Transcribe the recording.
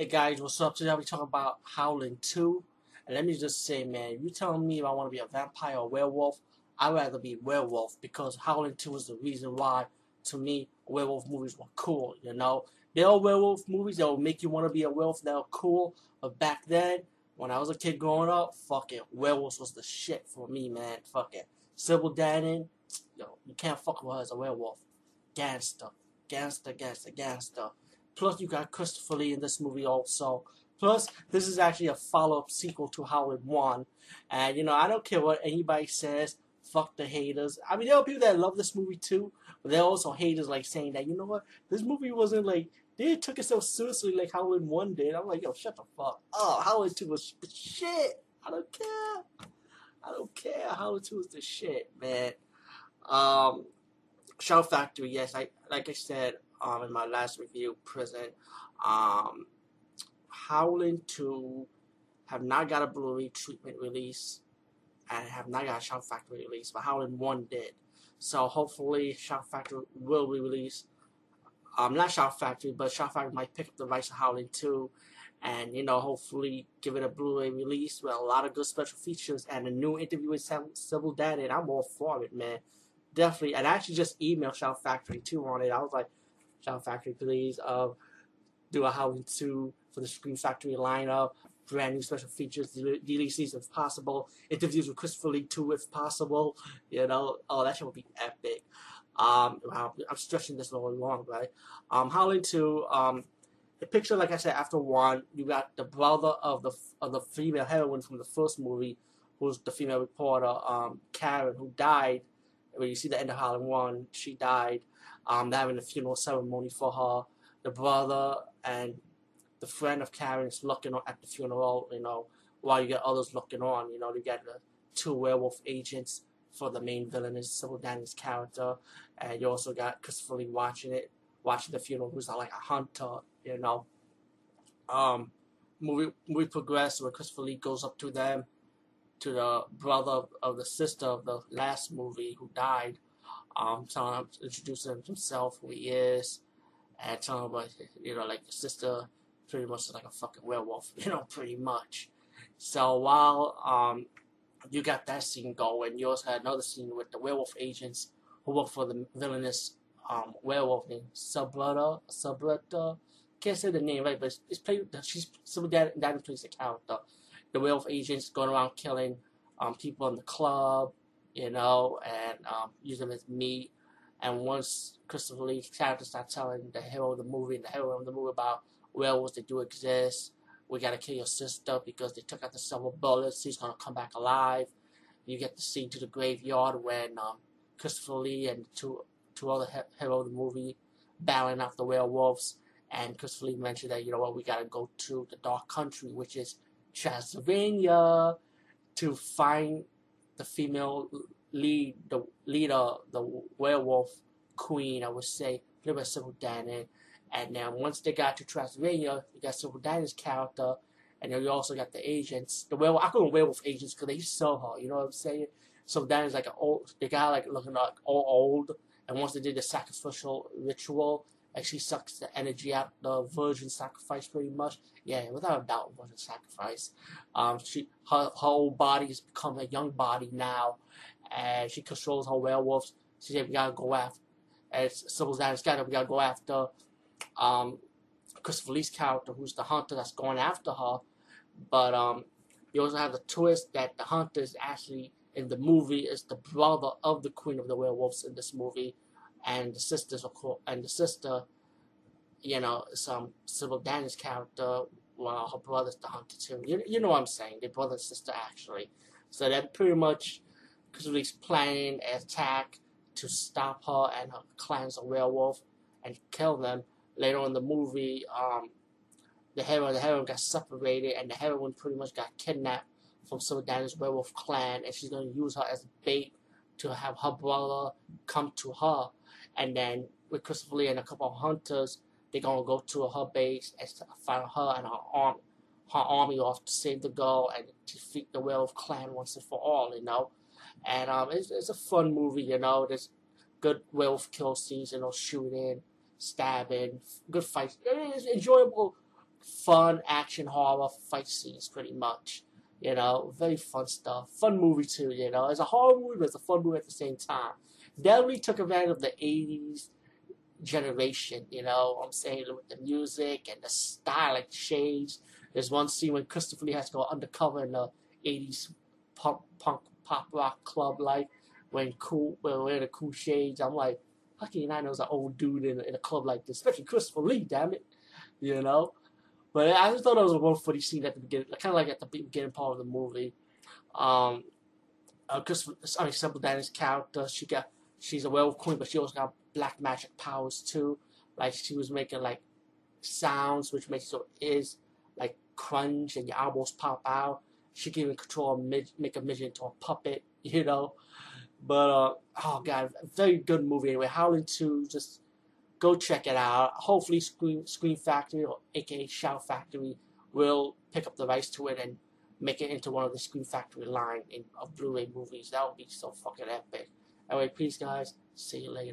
Hey guys, what's up? Today I'll be talking about Howling 2. And let me just say, man, you telling me if I want to be a vampire or werewolf, I'd rather be werewolf because Howling 2 is the reason why, to me, werewolf movies were cool, you know? There are werewolf movies that will make you want to be a werewolf that are cool, but back then, when I was a kid growing up, fucking werewolves was the shit for me, man. Fucking Sybil Danning, yo, you can't fuck with her as a werewolf. Gangster, gangster, gangster, gangster. Plus, you got Christopher Lee in this movie also. Plus, this is actually a follow-up sequel to Howling 1. And, you know, I don't care what anybody says. Fuck the haters. I mean, there are people that love this movie too, but there are also haters like saying that, you know what, this movie wasn't like, they took it so seriously like Howling 1 did. I'm like, yo, shut the fuck up. Howling 2 was the shit. I don't care. I don't care. Howling 2 is the shit, man. Um, Shout Factory, yes, I like I said, um, in my last review, Prison, um, Howling 2 have not got a Blu-ray treatment release and have not got a Shout Factory release, but Howling 1 did. So hopefully Shout Factory will be released. Um, not Shout Factory, but Shout Factory might pick up the rights of Howling 2 and, you know, hopefully give it a Blu-ray release with a lot of good special features and a new interview with Sybil Danning. I'm all for it, man. Definitely. And I actually just emailed Shout Factory 2 on it. I was like, Shout Factory, please. Uh, do a Howling 2 for the Scream Factory lineup. Brand new special features, DLCs if possible. Interviews with Christopher Lee 2 if possible. You know, oh, that shit would be epic. Um, wow, I'm stretching this a little long, right? Um, Howling 2, um, the picture, like I said, after one, you got the brother of the of the female heroine from the first movie, who's the female reporter, um, Karen, who died. When you see the end of Howling 1, she died um, they're having a funeral ceremony for her. The brother and the friend of Karen's looking on at the funeral, you know, while you get others looking on. You know, you get the two werewolf agents for the main villain is Sybil Danning's character, and you also got Christopher Lee watching it, watching the funeral, who's like a hunter, you know. Um, movie movie progresses where Christopher Lee goes up to them, to the brother of the sister of the last movie who died, um, telling him, introducing himself, who he is, and telling him about, you know, like his sister pretty much like a fucking werewolf, you know, pretty much. So while um, you got that scene going, you also had another scene with the werewolf agents who work for the villainous um, werewolf named Subrata, Subrata, can't say the name right, but it's, played, she's, somebody that, that plays the character. The werewolf agents going around killing um, people in the club, you know, and um, use them as meat. And once Christopher Lee's character starts telling the hero of the movie and the hero of the movie about werewolves that do exist, we gotta kill your sister because they took out the silver bullets, she's gonna come back alive. You get the scene to the graveyard when um, Christopher Lee and two two other he- hero of the movie battling off the werewolves. And Christopher Lee mentioned that, you know what, we gotta go to the dark country, which is Transylvania, to find the female lead, the leader, uh, the werewolf queen, I would say, played by Sybil Danning. And then once they got to Transylvania, you got Sybil Danning's character, and then you also got the agents. The werewolf, I call them werewolf agents because they sell her. You know what I'm saying? So Danning's like an old, the guy like looking like all old. And once they did the sacrificial ritual, actually sucks the energy out the virgin sacrifice pretty much. Yeah, without a doubt, virgin sacrifice. Um, she her, her whole body has become a young body now, and she controls her werewolves. She said we gotta go after. As Sybil's dad got to we gotta go after um, Christopher Lee's character, who's the hunter that's going after her. But um, you also have the twist that the hunter is actually in the movie is the brother of the queen of the werewolves in this movie and the sisters of course, and the sister, you know, some Sybil Danning's character, while her brother's the hunter too. You, you know what I'm saying? They're brother and sister actually. So they're pretty much Christopher's planning an attack to stop her and her clans of werewolf and kill them. Later in the movie, um, the hero and the heroine got separated and the heroine pretty much got kidnapped from Sybil Danning's werewolf clan and she's to use her as bait to have her brother come to her and then with Christopher Lee and a couple of hunters, they're gonna go to her base and find her and her arm, her army off to save the girl and defeat the werewolf clan once and for all, you know. And um, it's, it's a fun movie, you know. There's good werewolf kill scenes, you know, shooting, stabbing, good fights. It's enjoyable fun action horror fight scenes, pretty much. You know, very fun stuff. Fun movie too. You know, it's a horror movie, but it's a fun movie at the same time. Definitely took advantage of the '80s generation. You know, I'm saying with the music and the style stylish shades. There's one scene when Christopher Lee has to go undercover in the '80s punk, punk pop rock club, like when cool, when wearing the cool shades. I'm like, how can you not know it's an old dude in, in a club like this, especially Christopher Lee? Damn it, you know. But I just thought it was a one funny scene at the beginning, kind of like at the beginning part of the movie. Um, uh, Christopher, sorry, Sybil Danny's character, she got, she's a werewolf queen, but she also got black magic powers too. Like she was making like sounds, which makes your ears like crunch and your elbows pop out. She can even control a mid, make a midget into a puppet, you know. But uh, oh god, very good movie anyway. Howling 2, just go check it out. Hopefully, Screen Scream Factory or AKA Shout Factory will pick up the rights to it and make it into one of the Screen Factory line in, of Blu-ray movies. That would be so fucking epic. Anyway, peace, guys. See you later.